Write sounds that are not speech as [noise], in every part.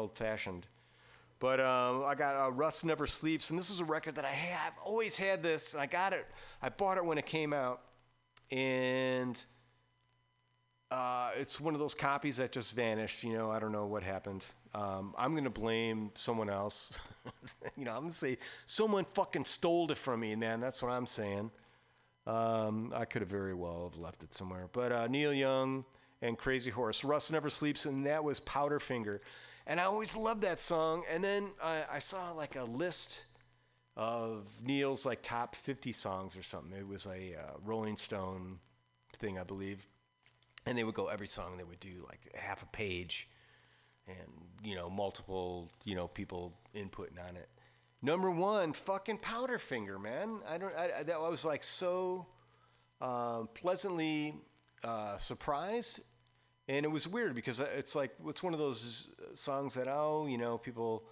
old fashioned. But um, I got uh, Rust Never Sleeps, and this is a record that I have always had this. I got it. I bought it when it came out, and uh, it's one of those copies that just vanished. You know, I don't know what happened. Um, I'm gonna blame someone else. [laughs] you know, I'm gonna say someone fucking stole it from me, man. That's what I'm saying. Um, I could have very well have left it somewhere. But uh, Neil Young and Crazy Horse, Rust Never Sleeps, and that was Powderfinger. And I always loved that song. And then I, I saw like a list of Neil's like top 50 songs or something. It was a uh, Rolling Stone thing, I believe. And they would go every song. They would do like half a page, and you know multiple you know people inputting on it. Number one, fucking Powderfinger, man. I don't. I, I, that I was like so um, pleasantly uh, surprised, and it was weird because it's like it's one of those songs that oh, you know, people,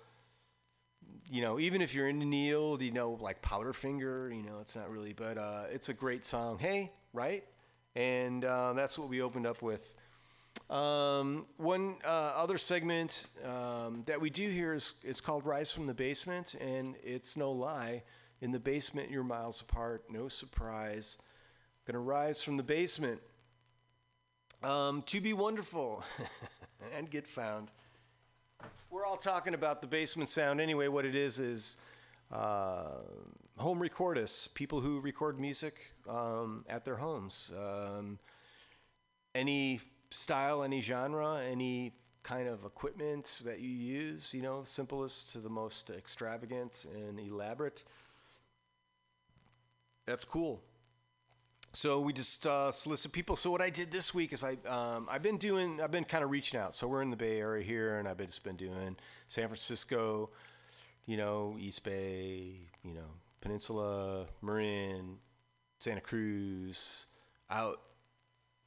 you know, even if you're into Neil, you know, like Powderfinger, you know, it's not really, but uh, it's a great song. Hey, right? And uh, that's what we opened up with. Um, one uh, other segment um, that we do here is it's called Rise from the Basement, and it's no lie. In the basement, you're miles apart. No surprise. Gonna rise from the basement. Um, to be wonderful [laughs] and get found. We're all talking about the basement sound anyway. What it is is uh, home recordists, people who record music um, at their homes. Um, any style, any genre, any kind of equipment that you use, you know, the simplest to the most extravagant and elaborate. That's cool. So we just uh, solicit people. So what I did this week is I um, I've been doing I've been kind of reaching out. So we're in the Bay Area here, and I've been, just been doing San Francisco, you know, East Bay, you know, Peninsula, Marin, Santa Cruz, out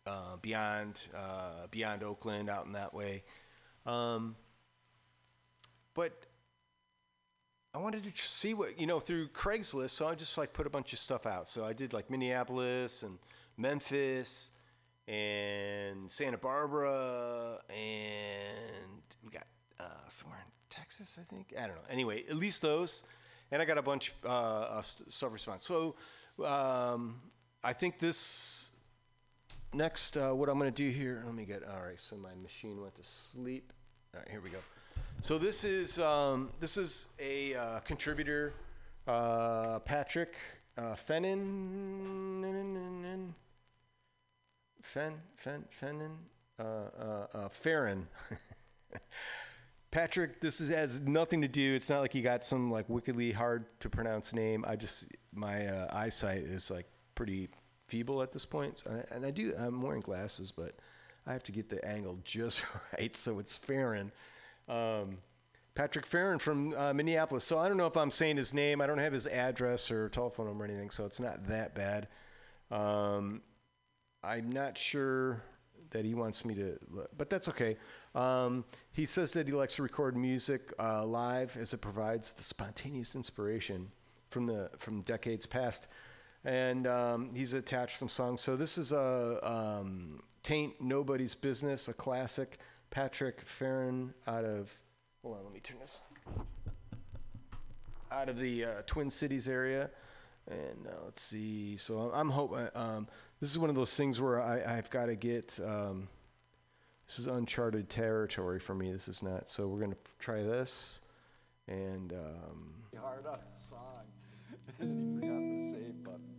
uh, beyond uh, beyond Oakland, out in that way. Um, but I wanted to see what you know through Craigslist, so I just like put a bunch of stuff out. So I did like Minneapolis and Memphis and Santa Barbara, and we got uh, somewhere in Texas, I think. I don't know. Anyway, at least those, and I got a bunch uh, of stuff response. So um, I think this next, uh, what I'm going to do here. Let me get. All right. So my machine went to sleep. All right. Here we go. So this is um, this is a uh, contributor, uh, Patrick uh, Fennin. Fen Fen Fennin uh, uh, uh, Farron. [laughs] Patrick, this is, has nothing to do. It's not like you got some like wickedly hard to pronounce name. I just my uh, eyesight is like pretty feeble at this point, so, and I do. I'm wearing glasses, but I have to get the angle just [laughs] right. So it's Farron. Um, Patrick Farron from uh, Minneapolis. So I don't know if I'm saying his name. I don't have his address or telephone number or anything, so it's not that bad. Um, I'm not sure that he wants me to, but that's okay. Um, he says that he likes to record music uh, live as it provides the spontaneous inspiration from the from decades past, and um, he's attached some songs. So this is a um, "Taint Nobody's Business," a classic. Patrick Farron out of hold on, let me turn this out of the uh, Twin Cities area, and uh, let's see. So I'm hoping um, this is one of those things where I, I've got to get. Um, this is uncharted territory for me. This is not. So we're gonna try this, and. Um, Hard up song, and he forgot the save button.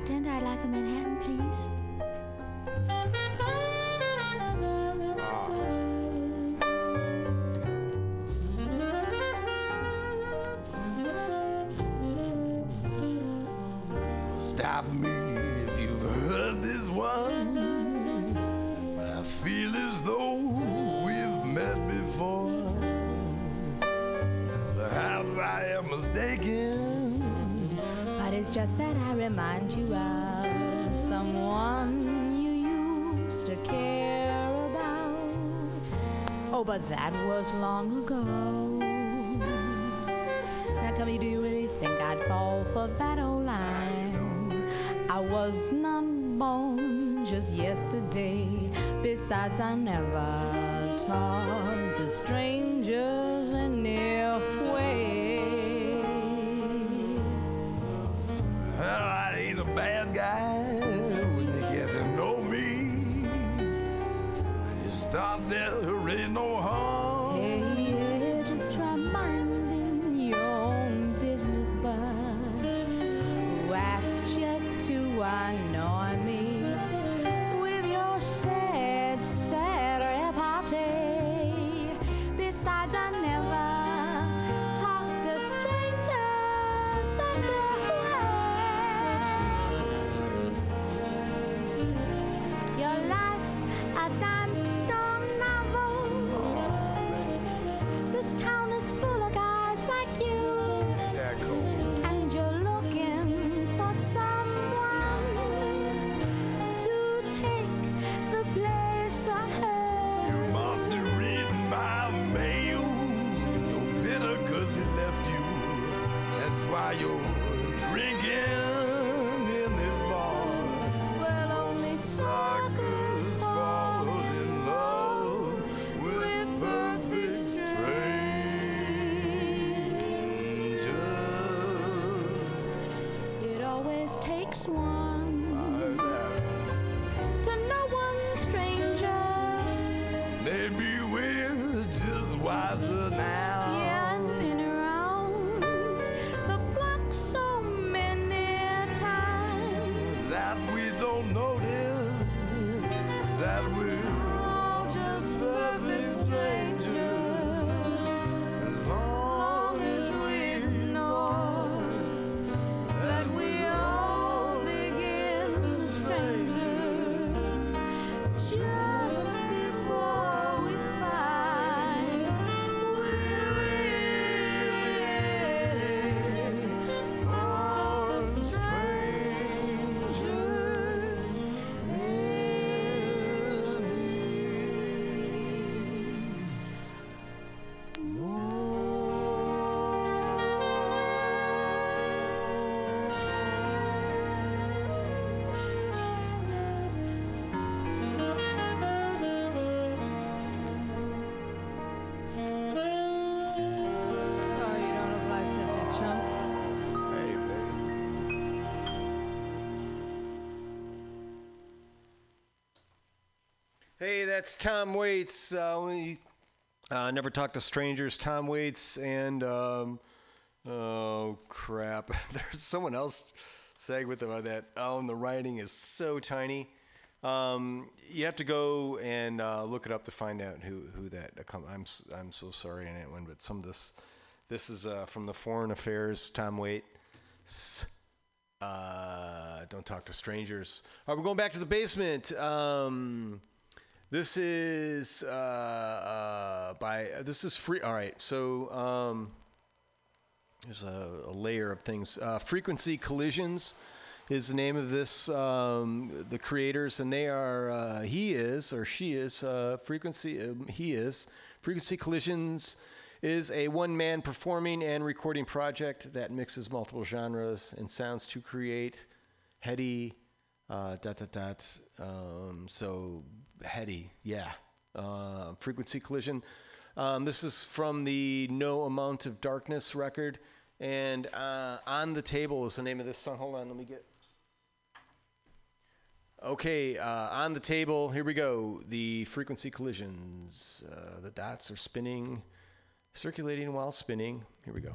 bartender, I'd like a Manhattan, please. but that was long ago. Now tell me, do you really think I'd fall for that old line? I was not born just yesterday. Besides, I never talked to strangers. Hey, that's Tom Waits. Uh, we uh, never talk to strangers. Tom Waits and um, oh crap, [laughs] there's someone else sang with about that. Oh, and the writing is so tiny. Um, you have to go and uh, look it up to find out who who that. accom- I'm I'm so sorry on that one, but some of this this is uh, from the Foreign Affairs. Tom Waits. Uh, don't talk to strangers. All right, we're going back to the basement. Um, this is uh, uh, by this is free. All right, so um, there's a, a layer of things. Uh, Frequency Collisions is the name of this. Um, the creators, and they are uh, he is or she is uh, Frequency. Um, he is Frequency Collisions is a one-man performing and recording project that mixes multiple genres and sounds to create heady uh, dot dot dot. Um, so heady, yeah. Uh, frequency collision. Um, this is from the No Amount of Darkness record, and uh, on the table is the name of this song. Hold on, let me get. Okay, uh, on the table, here we go. The frequency collisions. Uh, the dots are spinning, circulating while spinning. Here we go.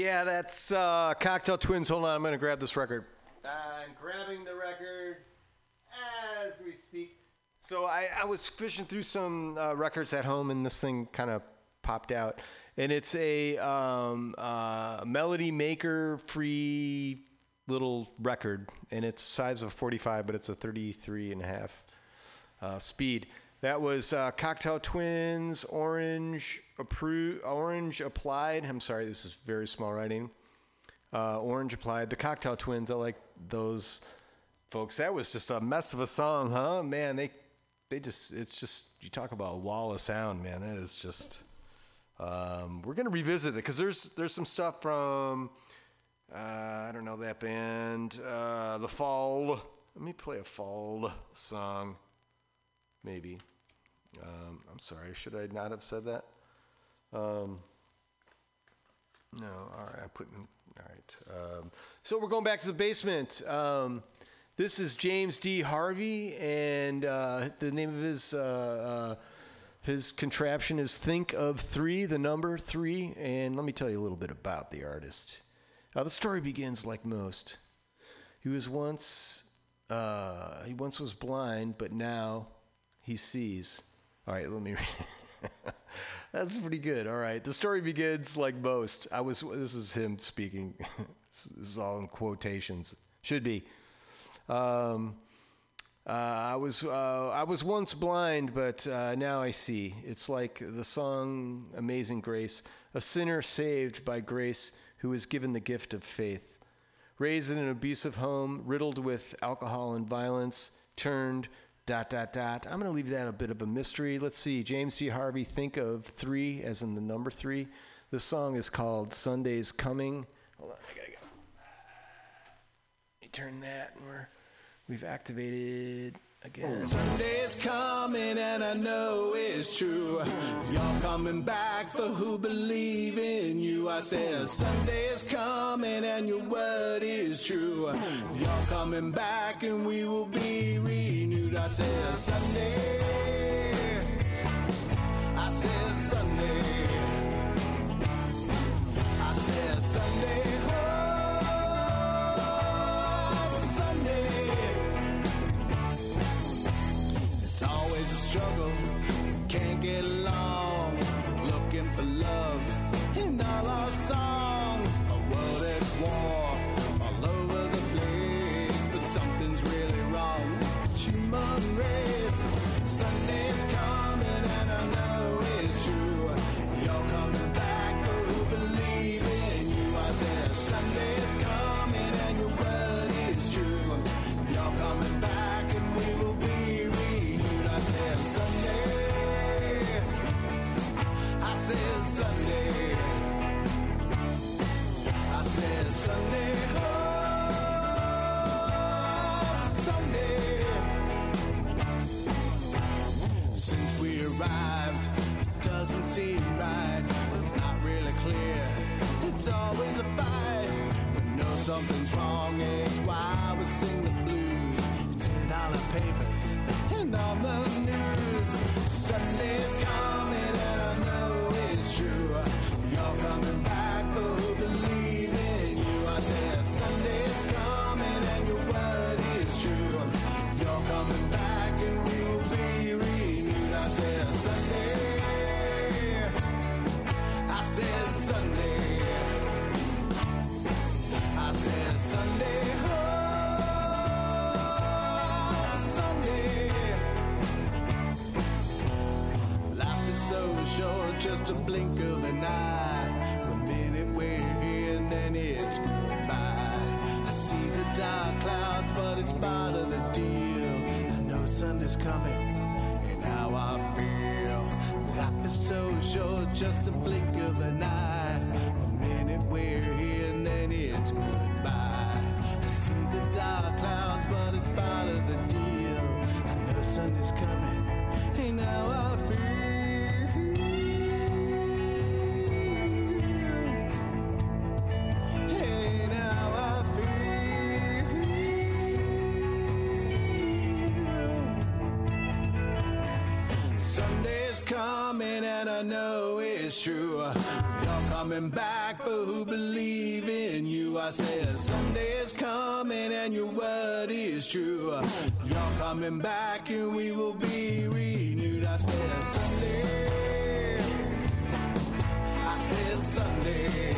Yeah, that's uh, Cocteau Twins. Hold on, I'm going to grab this record. I'm grabbing the record as we speak. So I, I was fishing through some uh, records at home, and this thing kind of popped out. And it's a um, uh, Melody Maker free little record, and it's size of 45, but it's a 33 and a half uh, speed. That was uh, Cocteau Twins, Orange, Orange Applied. I'm sorry, this is very small writing. Uh, Orange Applied, the Cocteau Twins. I like those folks. That was just a mess of a song, huh? Man, they they just it's just you talk about a wall of sound, man. That is just. Um, we're gonna revisit it because there's there's some stuff from uh, I don't know that band, uh, the Fall. Let me play a Fall song, maybe. Um, I'm sorry, should I not have said that? Um, no, all right, I put in, all right. Um, so we're going back to the basement. Um, this is James D. Harvey, and uh, the name of his uh, uh, his contraption is Think of Three, the number three. And let me tell you a little bit about the artist. Uh, the story begins like most. He was once uh, he once was blind, but now he sees. All right, let me. [laughs] That's pretty good. All right, the story begins like most. I was. This is him speaking. [laughs] this is all in quotations. Should be. Um, uh, I was uh, I was once blind, but uh, now I see. It's like the song "Amazing Grace," a sinner saved by grace who is given the gift of faith. Raised in an abusive home, riddled with alcohol and violence, turned dot dot dot. I'm going to leave that a bit of a mystery. Let's see. James C. Harvey, think of three as in the number three. This song is called "Sunday's Coming." Hold on, I gotta go. Let me turn that. We're we've activated again. Sunday's coming and I know it's true. You're coming back for who believe in you. I said Sunday's coming and your word is true. You're coming back and we will be renewed. I said Sunday. I said Sunday. Struggle, can't get doesn't seem right. It's not really clear. It's always a fight. We know something's wrong. It's why we sing the blues. Ten dollar papers and on the news. Sunday's coming and I know it's true. You're coming back oh. Just a blink of an eye. The minute we're here, and then it's goodbye. I see the dark clouds, but it's part of the deal. I know Sunday's coming, and how I feel. Life is so short, just a blink of an eye. The minute we're here, and then it's goodbye. I see the dark clouds, but it's part of the deal. I know Sunday's coming, and how coming back for who believe in you. I said, someday is coming and your word is true. You're coming back and we will be renewed. I said, someday. I said, someday.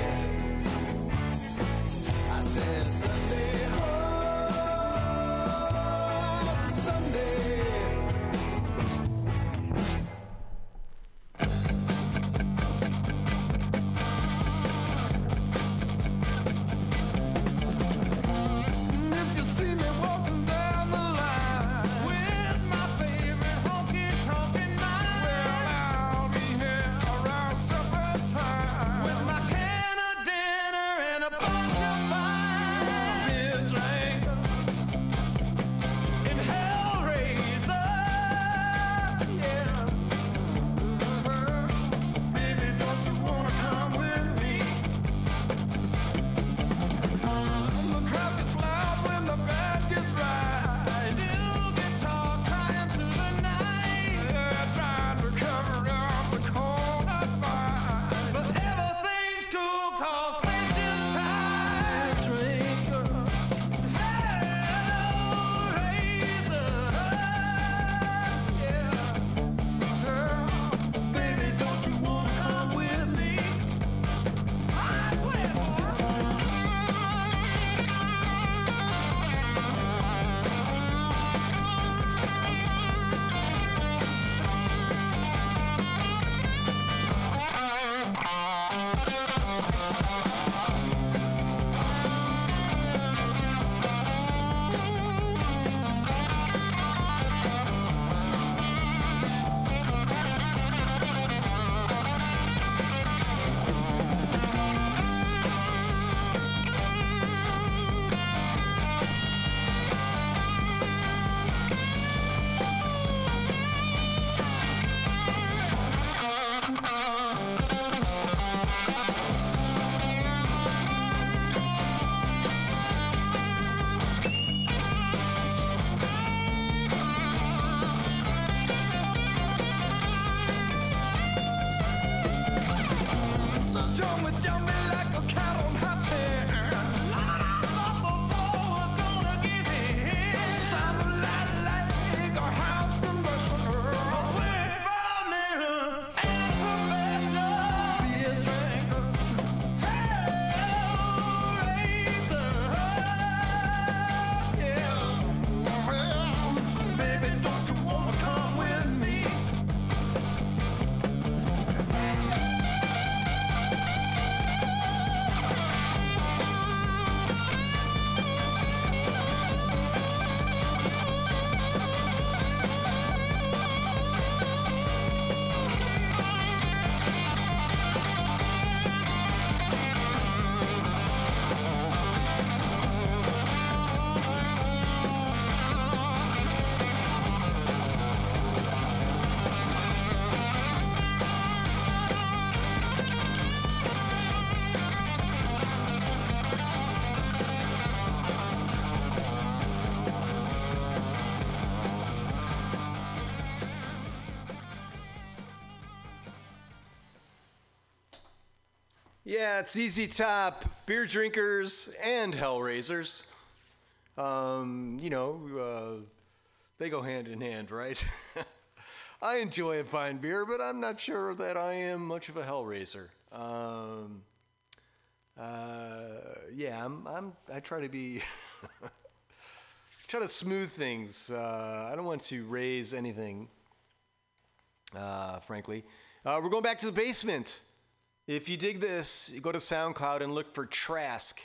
Yeah, it's ZZ Top, beer drinkers, and Hellraisers. Um, you know, uh, they go hand in hand, right? [laughs] I enjoy a fine beer, but I'm not sure that I am much of a Hellraiser. Um, uh, yeah, I'm, I'm. I try to be. [laughs] try to smooth things. Uh, I don't want to raise anything, uh, frankly. Uh, we're going back to the basement. If you dig this, you go to SoundCloud and look for Trask,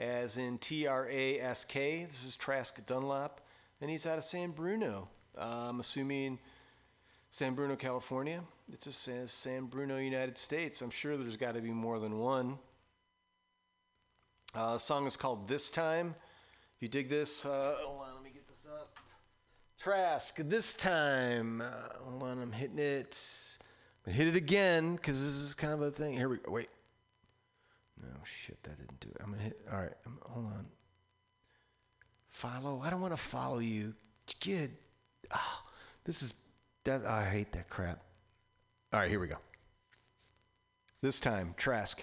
as in T R A S K. This is Trask Dunlop, and he's out of San Bruno. I'm assuming San Bruno, California. It just says San Bruno, United States. I'm sure there's got to be more than one. Uh, the song is called This Time. If you dig this, uh, hold on, let me get this up. Trask, This Time. Uh, hold on, I'm hitting it. I'm hit it again because this is kind of a thing. Here we go. Wait. No shit, that didn't do it. I'm gonna hit. All right, I'm, hold on. Follow. I don't want to follow you, kid. Oh, this is that. I hate that crap. All right, here we go. This time, Trask.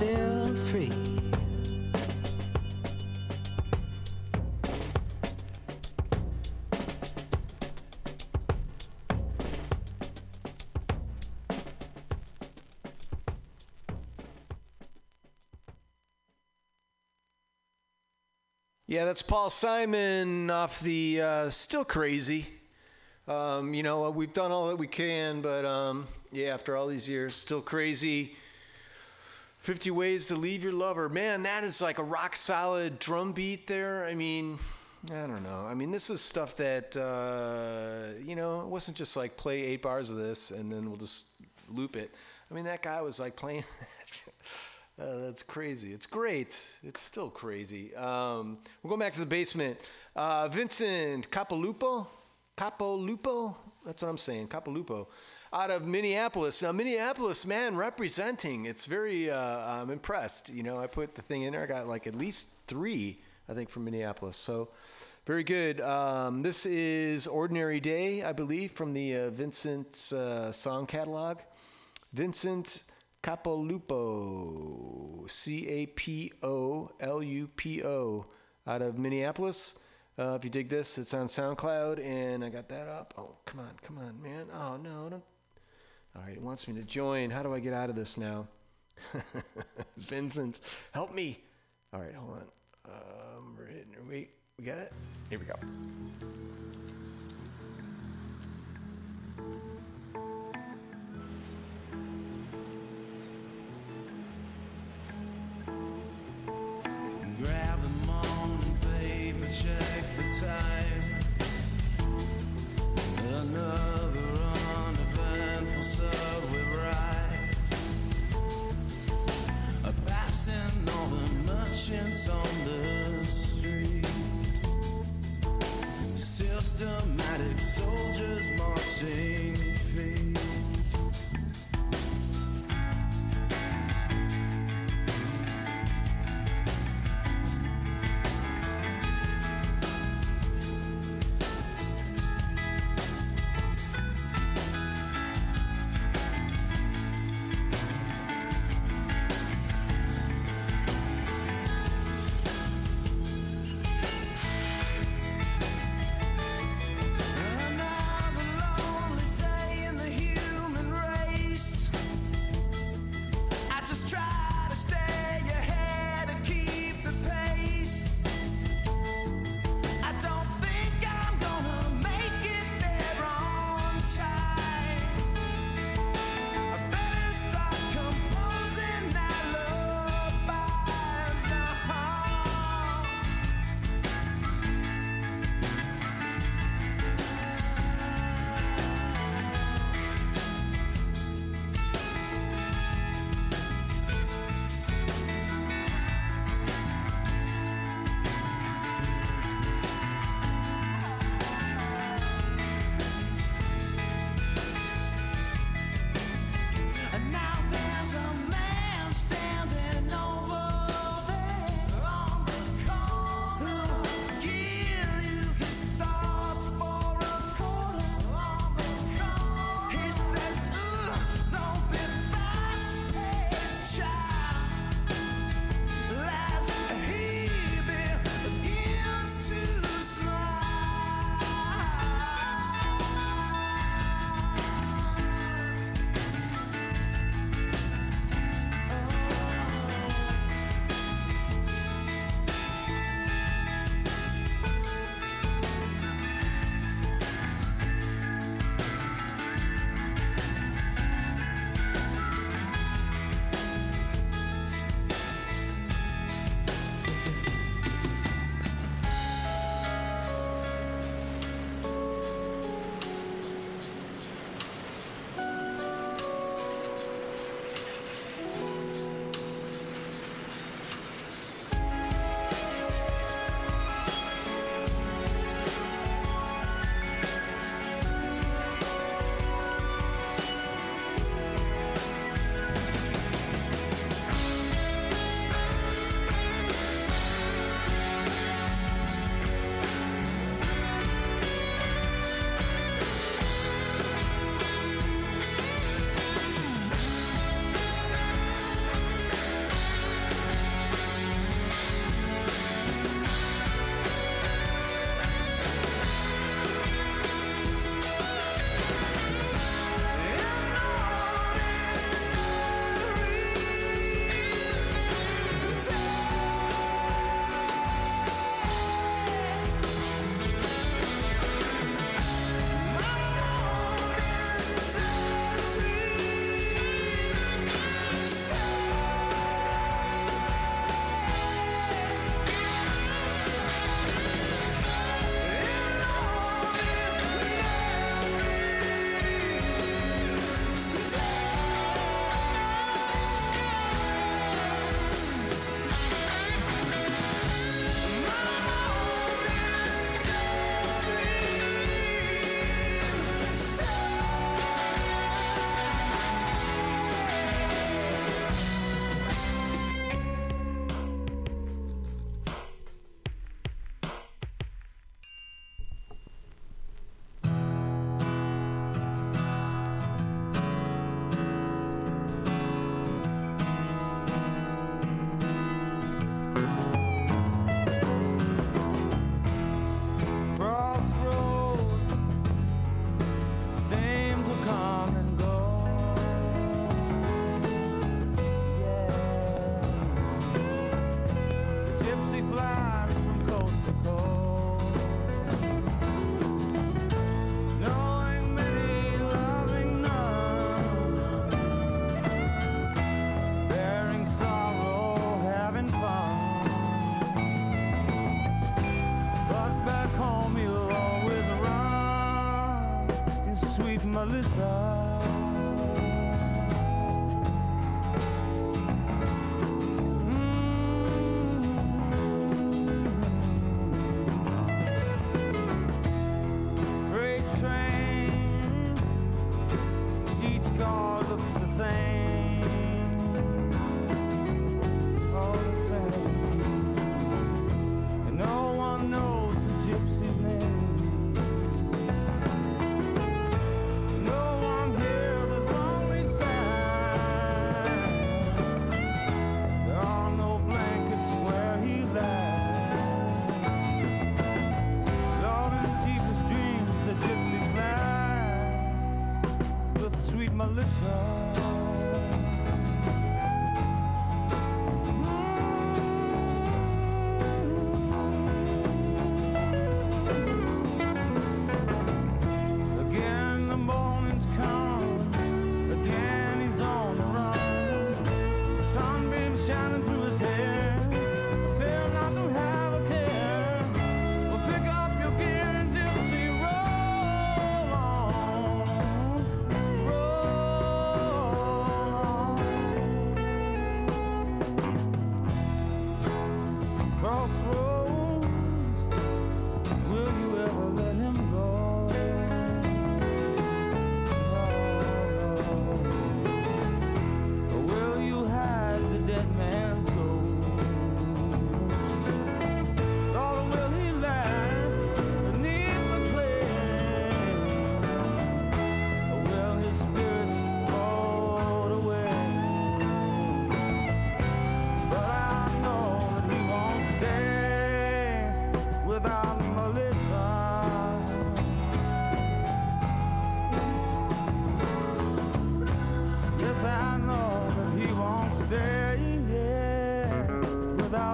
yourself free. Yeah, that's Paul Simon off the uh, Still Crazy. Um, you know, we've done all that we can, but um, yeah, after all these years, still crazy. 50 Ways to Leave Your Lover. Man, that is like a rock solid drum beat there. I mean, I don't know. I mean, this is stuff that, uh, you know, it wasn't just like play eight bars of this and then we'll just loop it. I mean, that guy was like playing [laughs] Uh, that's crazy. It's great. It's still crazy. Um, we're going back to the basement. Uh, Vincent Capolupo, Capolupo. That's what I'm saying. Capolupo, out of Minneapolis. Now, Minneapolis, man, representing. It's very. Uh, I'm impressed. You know, I put the thing in there. I got like at least three, I think, from Minneapolis. So. Very good. Um, this is Ordinary Day, I believe, from the uh, Vincent's uh, song catalog. Vincent Capolupo, C A P O L U P O, out of Minneapolis. Uh, if you dig this, it's on SoundCloud, and I got that up. Oh, come on, come on, man. Oh, no, don't. Right, it wants me to join. How do I get out of this now? [laughs] Vincent, help me. All right, hold on. Um, we're hitting, wait, we got it? Here we go. Grab the morning paper, check the time. Another merchants on the street. Systematic soldiers marching feet.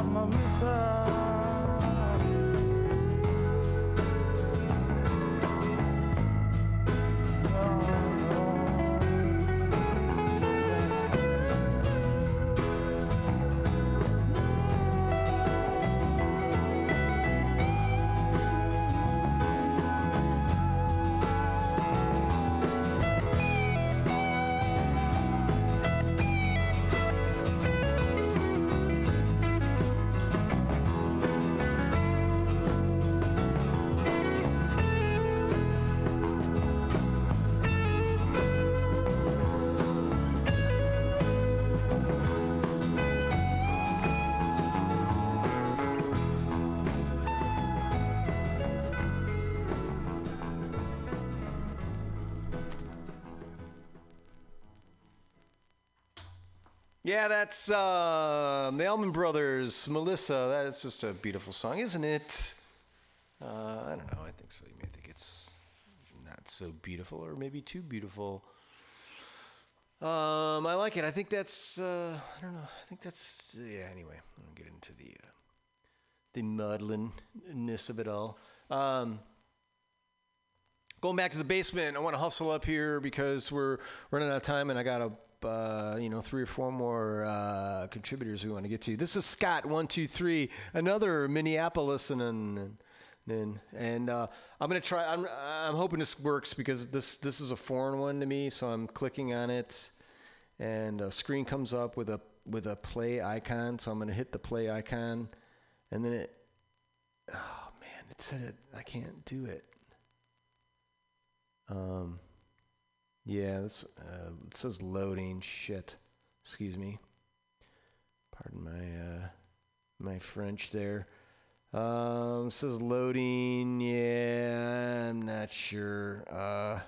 Without Yeah, that's uh, the Allman Brothers, Melissa. That's just a beautiful song, isn't it? Uh, I don't know. I think so. You may think it's not so beautiful, or maybe too beautiful. Um, I like it. I think that's. Uh, I don't know. I think that's. Yeah. Anyway, I'm gonna get into the uh, the muddliness of it all. Um, going back to the basement, I want to hustle up here because we're running out of time, and I got a uh, you know three or four more uh, contributors we want to get to. This is Scott one two three, another Minneapolis and and and, uh, I'm gonna try. I'm I'm hoping this works because this this is a foreign one to me, so I'm clicking on it, and a screen comes up with a with a play icon. So I'm gonna hit the play icon, and then it. Oh man, it said it. I can't do it. Um. Yeah, that's, uh, it says loading. Shit. Excuse me. Pardon my uh, my French there. Um, says loading. Yeah, I'm not sure. Uh,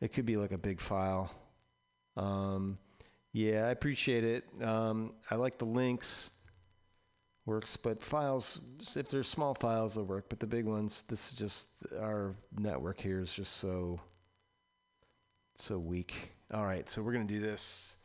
it could be like a big file. Um, yeah, I appreciate it. Um, I like the links. Works, but files, if they're small files, they'll work. But the big ones, this is just our network here is just so so weak. All right, so we're gonna do this.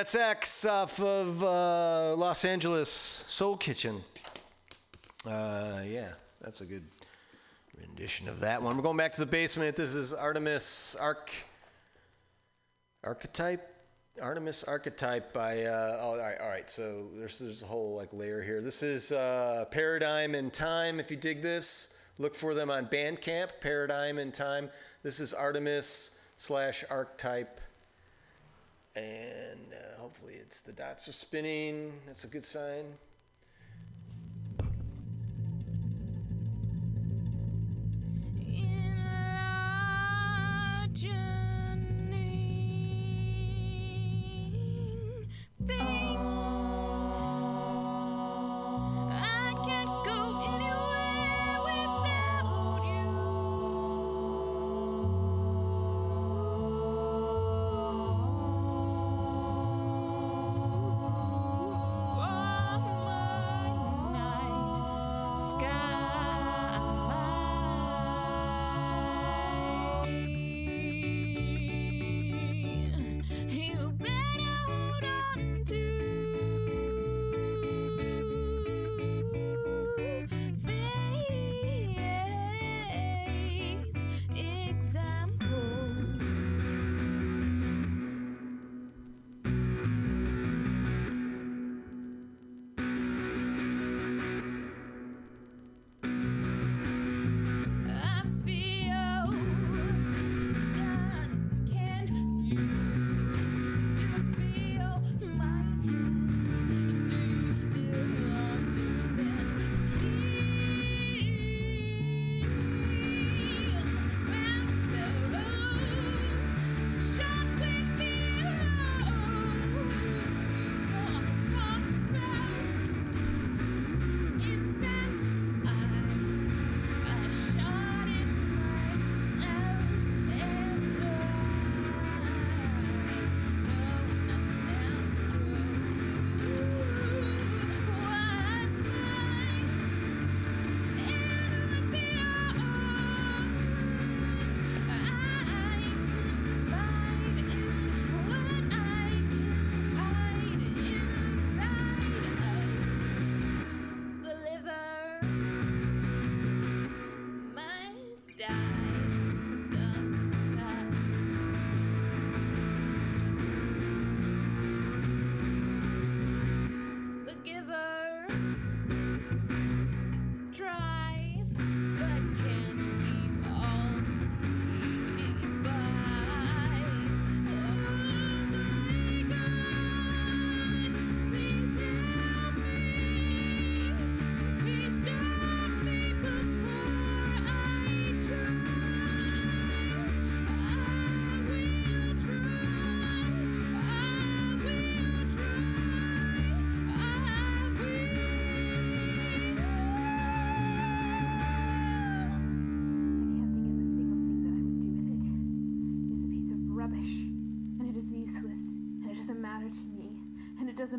That's X off of uh, Los Angeles Soul Kitchen. Uh, yeah, that's a good rendition of that one. We're going back to the basement. This is Artemis Arc Archetype. Artemis Archetype by. Uh, oh, all right, all right. So there's there's a whole like layer here. This is uh, Paradigm and Time. If you dig this, look for them on Bandcamp. Paradigm and Time. This is Artemis slash Archetype and uh, hopefully it's the dots are spinning. That's a good sign.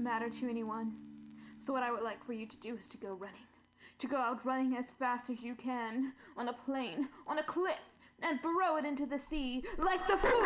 Matter to anyone. So what I would like for you to do is to go running. To go out running as fast as you can, on a plane, on a cliff, and throw it into the sea, like the fool!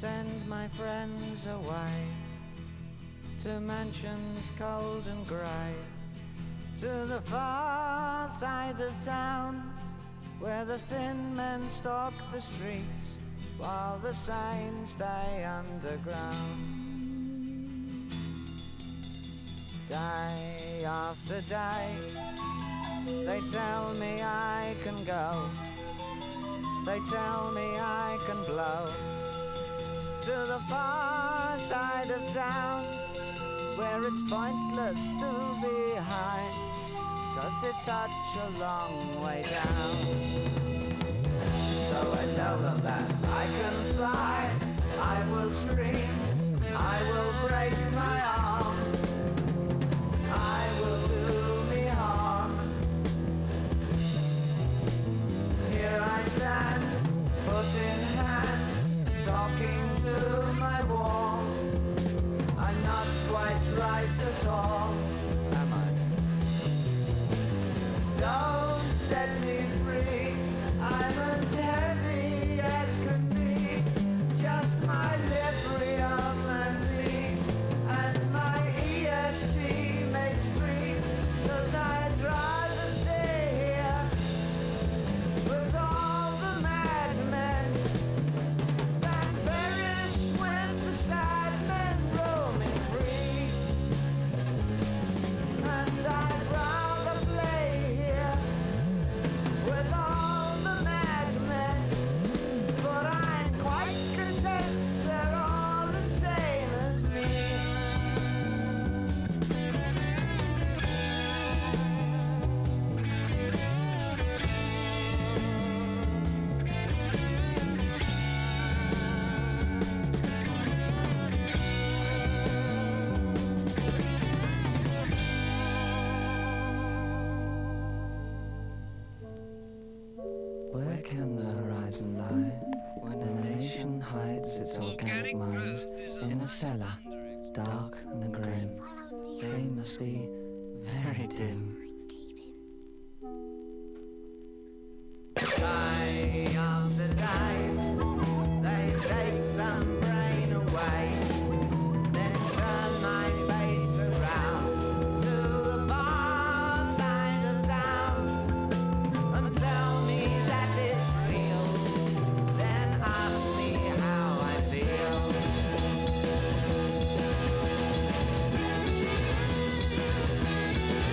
Send my friends away to mansions cold and grey, to the far side of town where the thin men stalk the streets while the signs stay underground. Day after day, they tell me I can go. They tell me I can blow to the far side of town where it's pointless to be high, cause it's such a long way down. So I tell them that I can fly, I will scream, I will break my